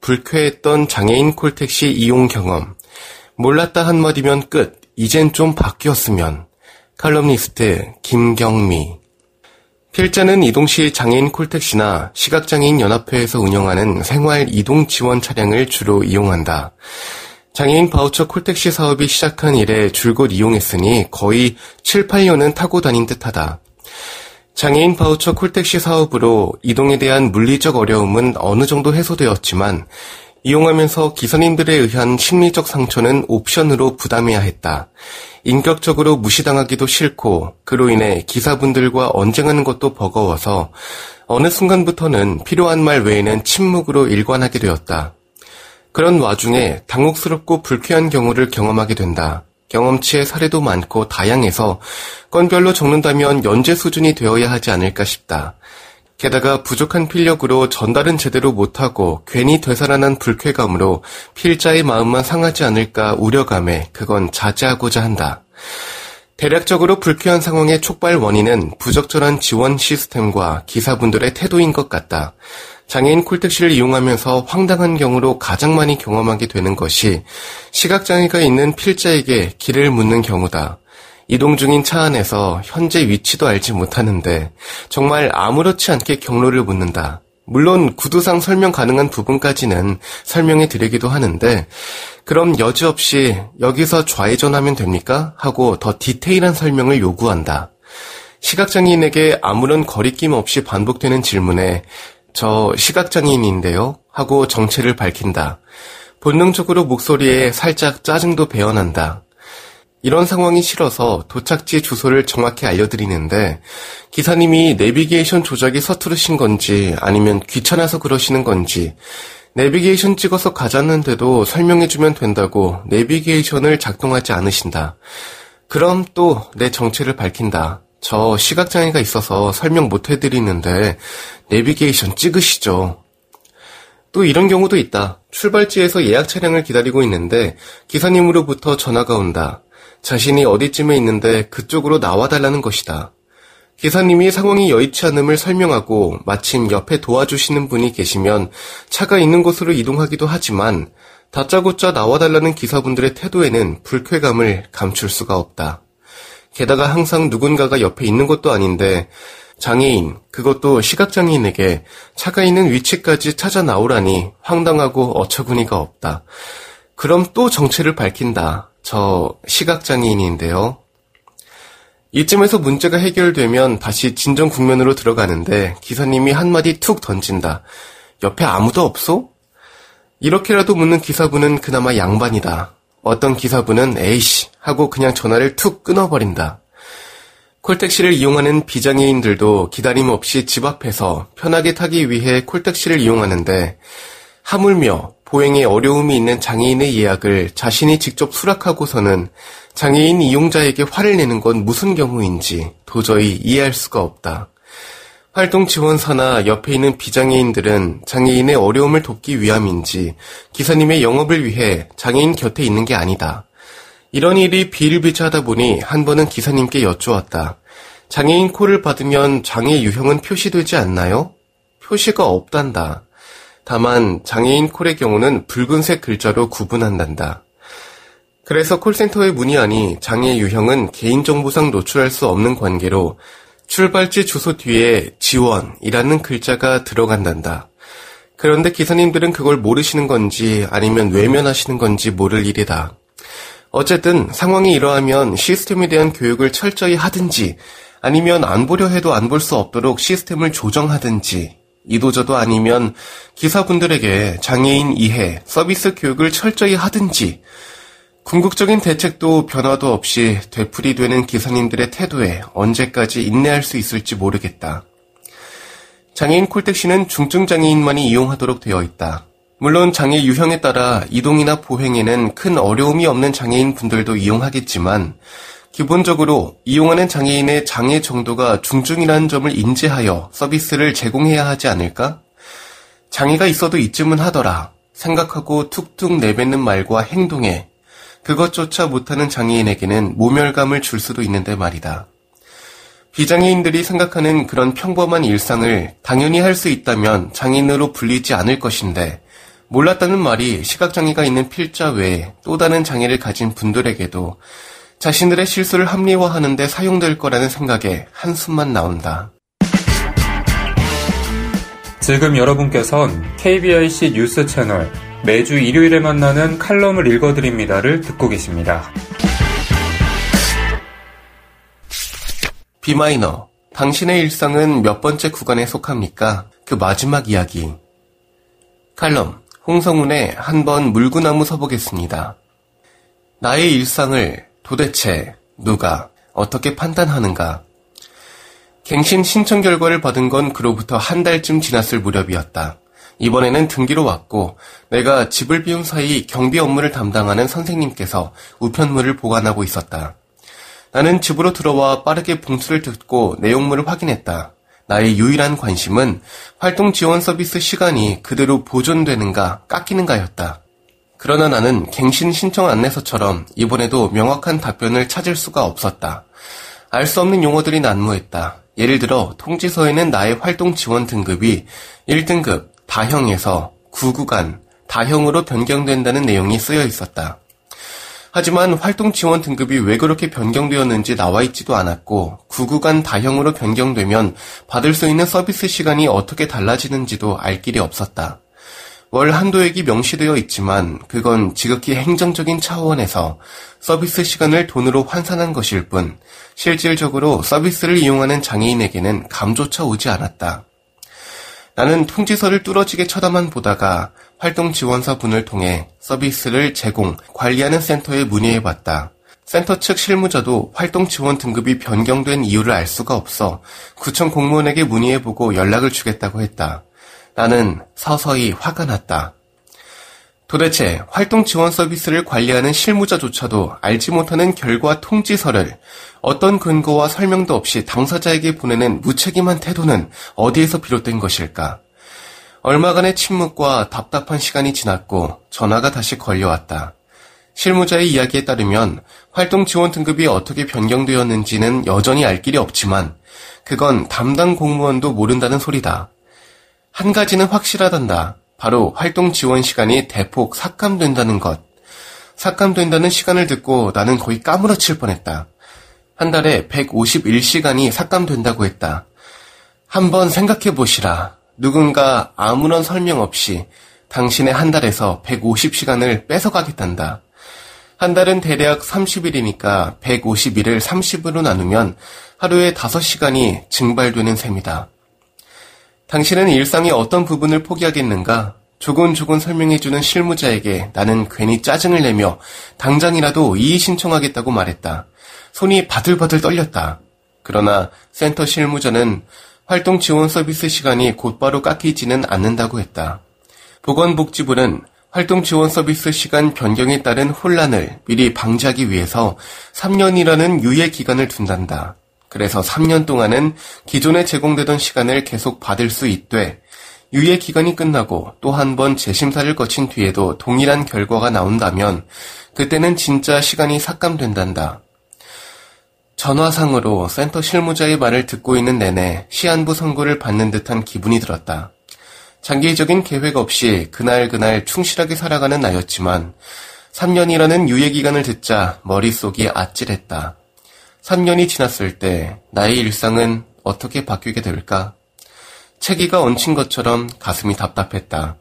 불쾌했던 장애인 콜택시 이용 경험. 몰랐다 한마디면 끝. 이젠 좀 바뀌었으면. 칼럼니스트 김경미. 필자는 이동시 장애인 콜택시나 시각장애인 연합회에서 운영하는 생활 이동 지원 차량을 주로 이용한다. 장애인 바우처 콜택시 사업이 시작한 이래 줄곧 이용했으니 거의 7, 8년은 타고 다닌 듯하다. 장애인 바우처 콜택시 사업으로 이동에 대한 물리적 어려움은 어느 정도 해소되었지만 이용하면서 기사님들에 의한 심리적 상처는 옵션으로 부담해야 했다. 인격적으로 무시당하기도 싫고 그로 인해 기사분들과 언쟁하는 것도 버거워서 어느 순간부터는 필요한 말 외에는 침묵으로 일관하게 되었다. 그런 와중에 당혹스럽고 불쾌한 경우를 경험하게 된다. 경험치의 사례도 많고 다양해서 건별로 적는다면 연재 수준이 되어야 하지 않을까 싶다. 게다가 부족한 필력으로 전달은 제대로 못하고 괜히 되살아난 불쾌감으로 필자의 마음만 상하지 않을까 우려감에 그건 자제하고자 한다. 대략적으로 불쾌한 상황의 촉발 원인은 부적절한 지원 시스템과 기사분들의 태도인 것 같다. 장애인 콜택시를 이용하면서 황당한 경우로 가장 많이 경험하게 되는 것이 시각장애가 있는 필자에게 길을 묻는 경우다. 이동 중인 차 안에서 현재 위치도 알지 못하는데 정말 아무렇지 않게 경로를 묻는다. 물론 구두상 설명 가능한 부분까지는 설명해 드리기도 하는데 그럼 여지없이 여기서 좌회전하면 됩니까? 하고 더 디테일한 설명을 요구한다. 시각장애인에게 아무런 거리낌 없이 반복되는 질문에 저 시각장애인인데요? 하고 정체를 밝힌다. 본능적으로 목소리에 살짝 짜증도 배어난다. 이런 상황이 싫어서 도착지 주소를 정확히 알려드리는데 기사님이 내비게이션 조작이 서투르신 건지 아니면 귀찮아서 그러시는 건지 내비게이션 찍어서 가졌는데도 설명해주면 된다고 내비게이션을 작동하지 않으신다. 그럼 또 내 정체를 밝힌다. 저 시각장애가 있어서 설명 못 해드리는데 내비게이션 찍으시죠. 또 이런 경우도 있다. 출발지에서 예약 차량을 기다리고 있는데 기사님으로부터 전화가 온다. 자신이 어디쯤에 있는데 그쪽으로 나와달라는 것이다. 기사님이 상황이 여의치 않음을 설명하고 마침 옆에 도와주시는 분이 계시면 차가 있는 곳으로 이동하기도 하지만 다짜고짜 나와달라는 기사분들의 태도에는 불쾌감을 감출 수가 없다. 게다가 항상 누군가가 옆에 있는 것도 아닌데 장애인, 그것도 시각장애인에게 차가 있는 위치까지 찾아 나오라니 황당하고 어처구니가 없다. 그럼 또 정체를 밝힌다. 저 시각장애인인데요. 이쯤에서 문제가 해결되면 다시 진정 국면으로 들어가는데 기사님이 한마디 툭 던진다. 옆에 아무도 없어? 이렇게라도 묻는 기사분은 그나마 양반이다. 어떤 기사분은 에이씨 하고 그냥 전화를 툭 끊어버린다. 콜택시를 이용하는 비장애인들도 기다림 없이 집 앞에서 편하게 타기 위해 콜택시를 이용하는데 하물며 보행에 어려움이 있는 장애인의 예약을 자신이 직접 수락하고서는 장애인 이용자에게 화를 내는 건 무슨 경우인지 도저히 이해할 수가 없다. 활동 지원사나 옆에 있는 비장애인들은 장애인의 어려움을 돕기 위함인지 기사님의 영업을 위해 장애인 곁에 있는 게 아니다. 이런 일이 비일비재하다 보니 한 번은 기사님께 여쭈었다. 장애인 콜을 받으면 장애 유형은 표시되지 않나요? 표시가 없단다. 다만 장애인 콜의 경우는 붉은색 글자로 구분한단다. 그래서 콜센터에 문의하니 장애 유형은 개인정보상 노출할 수 없는 관계로 출발지 주소 뒤에 지원이라는 글자가 들어간단다. 그런데 기사님들은 그걸 모르시는 건지 아니면 외면하시는 건지 모를 일이다. 어쨌든 상황이 이러하면 시스템에 대한 교육을 철저히 하든지 아니면 안 보려 해도 안 볼 수 없도록 시스템을 조정하든지 이도저도 아니면 기사분들에게 장애인 이해, 서비스 교육을 철저히 하든지 궁극적인 대책도 변화도 없이 되풀이되는 기사님들의 태도에 언제까지 인내할 수 있을지 모르겠다. 장애인 콜택시는 중증 장애인만이 이용하도록 되어 있다. 물론 장애 유형에 따라 이동이나 보행에는 큰 어려움이 없는 장애인 분들도 이용하겠지만 기본적으로 이용하는 장애인의 장애 정도가 중증이라는 점을 인지하여 서비스를 제공해야 하지 않을까? 장애가 있어도 있쯤은 하더라. 생각하고 툭툭 내뱉는 말과 행동에 그것조차 못하는 장애인에게는 모멸감을 줄 수도 있는데 말이다. 비장애인들이 생각하는 그런 평범한 일상을 당연히 할 수 있다면 장애인으로 불리지 않을 것인데 몰랐다는 말이 시각장애가 있는 필자 외에 또 다른 장애를 가진 분들에게도 자신들의 실수를 합리화하는데 사용될 거라는 생각에 한숨만 나온다. 지금 여러분께선 KBIC 뉴스 채널 매주 일요일에 만나는 칼럼을 읽어드립니다를 듣고 계십니다. 비마이너, 당신의 일상은 몇 번째 구간에 속합니까? 그 마지막 이야기. 칼럼, 홍성운의 한번 물구나무 서보겠습니다. 나의 일상을 도대체 누가 어떻게 판단하는가? 갱신 신청 결과를 받은 건 그로부터 한 달쯤 지났을 무렵이었다. 이번에는 등기로 왔고 내가 집을 비운 사이 경비 업무를 담당하는 선생님께서 우편물을 보관하고 있었다. 나는 집으로 들어와 빠르게 봉투를 듣고 내용물을 확인했다. 나의 유일한 관심은 활동 지원 서비스 시간이 그대로 보존되는가 깎이는가였다. 그러나 나는 갱신 신청 안내서처럼 이번에도 명확한 답변을 찾을 수가 없었다. 알 수 없는 용어들이 난무했다. 예를 들어 통지서에는 나의 활동 지원 등급이 1등급 다형에서 9구간 다형으로 변경된다는 내용이 쓰여 있었다. 하지만 활동 지원 등급이 왜 그렇게 변경되었는지 나와 있지도 않았고 9구간 다형으로 변경되면 받을 수 있는 서비스 시간이 어떻게 달라지는지도 알 길이 없었다. 월 한도액이 명시되어 있지만 그건 지극히 행정적인 차원에서 서비스 시간을 돈으로 환산한 것일 뿐 실질적으로 서비스를 이용하는 장애인에게는 감조차 오지 않았다. 나는 통지서를 뚫어지게 쳐다만 보다가 활동 지원사 분을 통해 서비스를 제공, 관리하는 센터에 문의해 봤다. 센터 측 실무자도 활동 지원 등급이 변경된 이유를 알 수가 없어 구청 공무원에게 문의해보고 연락을 주겠다고 했다. 나는 서서히 화가 났다. 도대체 활동 지원 서비스를 관리하는 실무자조차도 알지 못하는 결과 통지서를 어떤 근거와 설명도 없이 당사자에게 보내는 무책임한 태도는 어디에서 비롯된 것일까? 얼마간의 침묵과 답답한 시간이 지났고 전화가 다시 걸려왔다. 실무자의 이야기에 따르면 활동 지원 등급이 어떻게 변경되었는지는 여전히 알 길이 없지만 그건 담당 공무원도 모른다는 소리다. 한 가지는 확실하단다. 바로 활동 지원 시간이 대폭 삭감된다는 것. 삭감된다는 시간을 듣고 나는 거의 까무러칠 뻔했다. 한 달에 151시간이 삭감된다고 했다. 한번 생각해 보시라. 누군가 아무런 설명 없이 당신의 한 달에서 150시간을 뺏어가겠단다. 한 달은 대략 30일이니까 151을 30으로 나누면 하루에 5시간이 증발되는 셈이다. 당신은 일상의 어떤 부분을 포기하겠는가? 조곤조곤 설명해주는 실무자에게 나는 괜히 짜증을 내며 당장이라도 이의 신청하겠다고 말했다. 손이 바들바들 떨렸다. 그러나 센터 실무자는 활동 지원 서비스 시간이 곧바로 깎이지는 않는다고 했다. 보건복지부는 활동 지원 서비스 시간 변경에 따른 혼란을 미리 방지하기 위해서 3년이라는 유예 기간을 둔단다. 그래서 3년 동안은 기존에 제공되던 시간을 계속 받을 수 있되 유예 기간이 끝나고 또 한 번 재심사를 거친 뒤에도 동일한 결과가 나온다면 그때는 진짜 시간이 삭감된단다. 전화상으로 센터 실무자의 말을 듣고 있는 내내 시한부 선고를 받는 듯한 기분이 들었다. 장기적인 계획 없이 그날 그날 충실하게 살아가는 나였지만 3년이라는 유예 기간을 듣자 머릿속이 아찔했다. 3년이 지났을 때 나의 일상은 어떻게 바뀌게 될까? 체기가 얹힌 것처럼 가슴이 답답했다.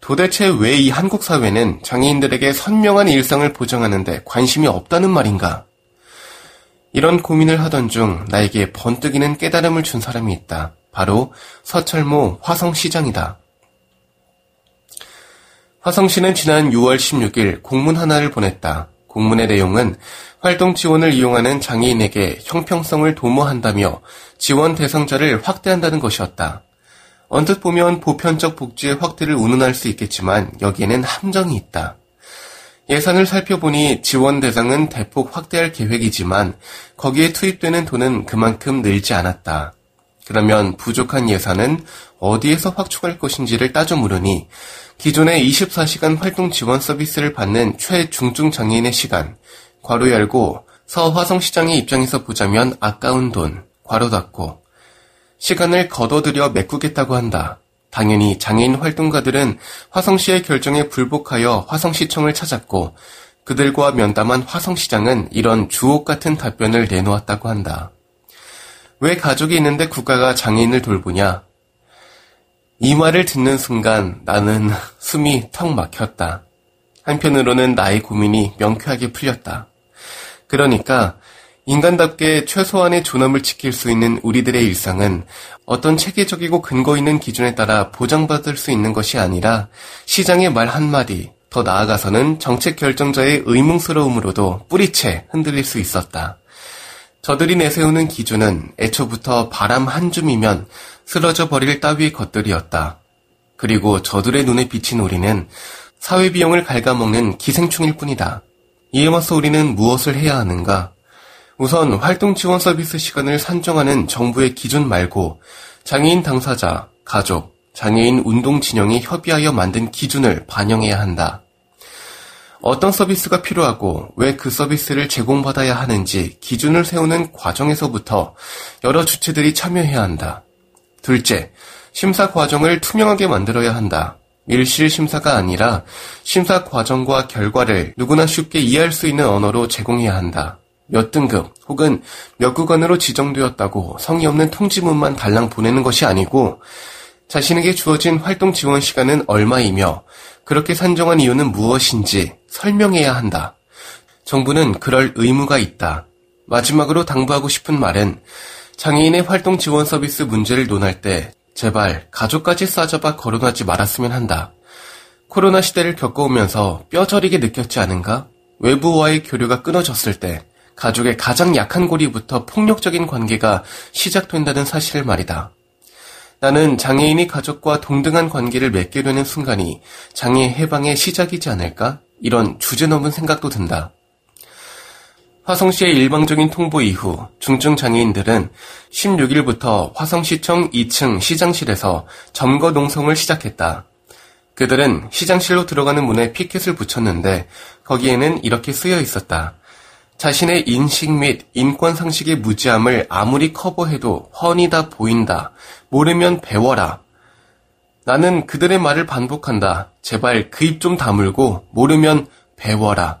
도대체 왜 이 한국 사회는 장애인들에게 선명한 일상을 보장하는데 관심이 없다는 말인가? 이런 고민을 하던 중 나에게 번뜩이는 깨달음을 준 사람이 있다. 바로 서철모 화성시장이다. 화성시는 지난 6월 16일 공문 하나를 보냈다. 공문의 내용은 활동 지원을 이용하는 장애인에게 형평성을 도모한다며 지원 대상자를 확대한다는 것이었다. 언뜻 보면 보편적 복지의 확대를 운운할 수 있겠지만 여기에는 함정이 있다. 예산을 살펴보니 지원 대상은 대폭 확대할 계획이지만 거기에 투입되는 돈은 그만큼 늘지 않았다. 그러면 부족한 예산은 어디에서 확충할 것인지를 따져 물으니 기존의 24시간 활동 지원 서비스를 받는 최중증 장애인의 시간, 괄호 열고 서화성시장의 입장에서 보자면 아까운 돈, 괄호 닫고 시간을 걷어들여 메꾸겠다고 한다. 당연히 장애인 활동가들은 화성시의 결정에 불복하여 화성시청을 찾았고 그들과 면담한 화성시장은 이런 주옥 같은 답변을 내놓았다고 한다. 왜 가족이 있는데 국가가 장애인을 돌보냐? 이 말을 듣는 순간 나는 숨이 턱 막혔다. 한편으로는 나의 고민이 명쾌하게 풀렸다. 그러니까 인간답게 최소한의 존엄을 지킬 수 있는 우리들의 일상은 어떤 체계적이고 근거 있는 기준에 따라 보장받을 수 있는 것이 아니라 시장의 말 한마디, 더 나아가서는 정책 결정자의 의문스러움으로도 뿌리채 흔들릴 수 있었다. 저들이 내세우는 기준은 애초부터 바람 한 줌이면 쓰러져 버릴 따위의 것들이었다. 그리고 저들의 눈에 비친 우리는 사회 비용을 갉아먹는 기생충일 뿐이다. 이에 맞서 우리는 무엇을 해야 하는가? 우선 활동 지원 서비스 시간을 산정하는 정부의 기준 말고 장애인 당사자, 가족, 장애인 운동 진영이 협의하여 만든 기준을 반영해야 한다. 어떤 서비스가 필요하고 왜 그 서비스를 제공받아야 하는지 기준을 세우는 과정에서부터 여러 주체들이 참여해야 한다. 둘째, 심사 과정을 투명하게 만들어야 한다. 밀실 심사가 아니라 심사 과정과 결과를 누구나 쉽게 이해할 수 있는 언어로 제공해야 한다. 몇 등급 혹은 몇 구간으로 지정되었다고 성의 없는 통지문만 달랑 보내는 것이 아니고 자신에게 주어진 활동 지원 시간은 얼마이며 그렇게 산정한 이유는 무엇인지 설명해야 한다. 정부는 그럴 의무가 있다. 마지막으로 당부하고 싶은 말은 장애인의 활동 지원 서비스 문제를 논할 때 제발 가족까지 싸잡아 거론하지 말았으면 한다. 코로나 시대를 겪어오면서 뼈저리게 느꼈지 않은가? 외부와의 교류가 끊어졌을 때 가족의 가장 약한 고리부터 폭력적인 관계가 시작된다는 사실을 말이다. 나는 장애인이 가족과 동등한 관계를 맺게 되는 순간이 장애 해방의 시작이지 않을까? 이런 주제 넘은 생각도 든다. 화성시의 일방적인 통보 이후 중증 장애인들은 16일부터 화성시청 2층 시장실에서 점거 농성을 시작했다. 그들은 시장실로 들어가는 문에 피켓을 붙였는데 거기에는 이렇게 쓰여 있었다. 자신의 인식 및 인권 상식의 무지함을 아무리 커버해도 훤히 다 보인다. 모르면 배워라. 나는 그들의 말을 반복한다. 제발 그 입 좀 다물고 모르면 배워라.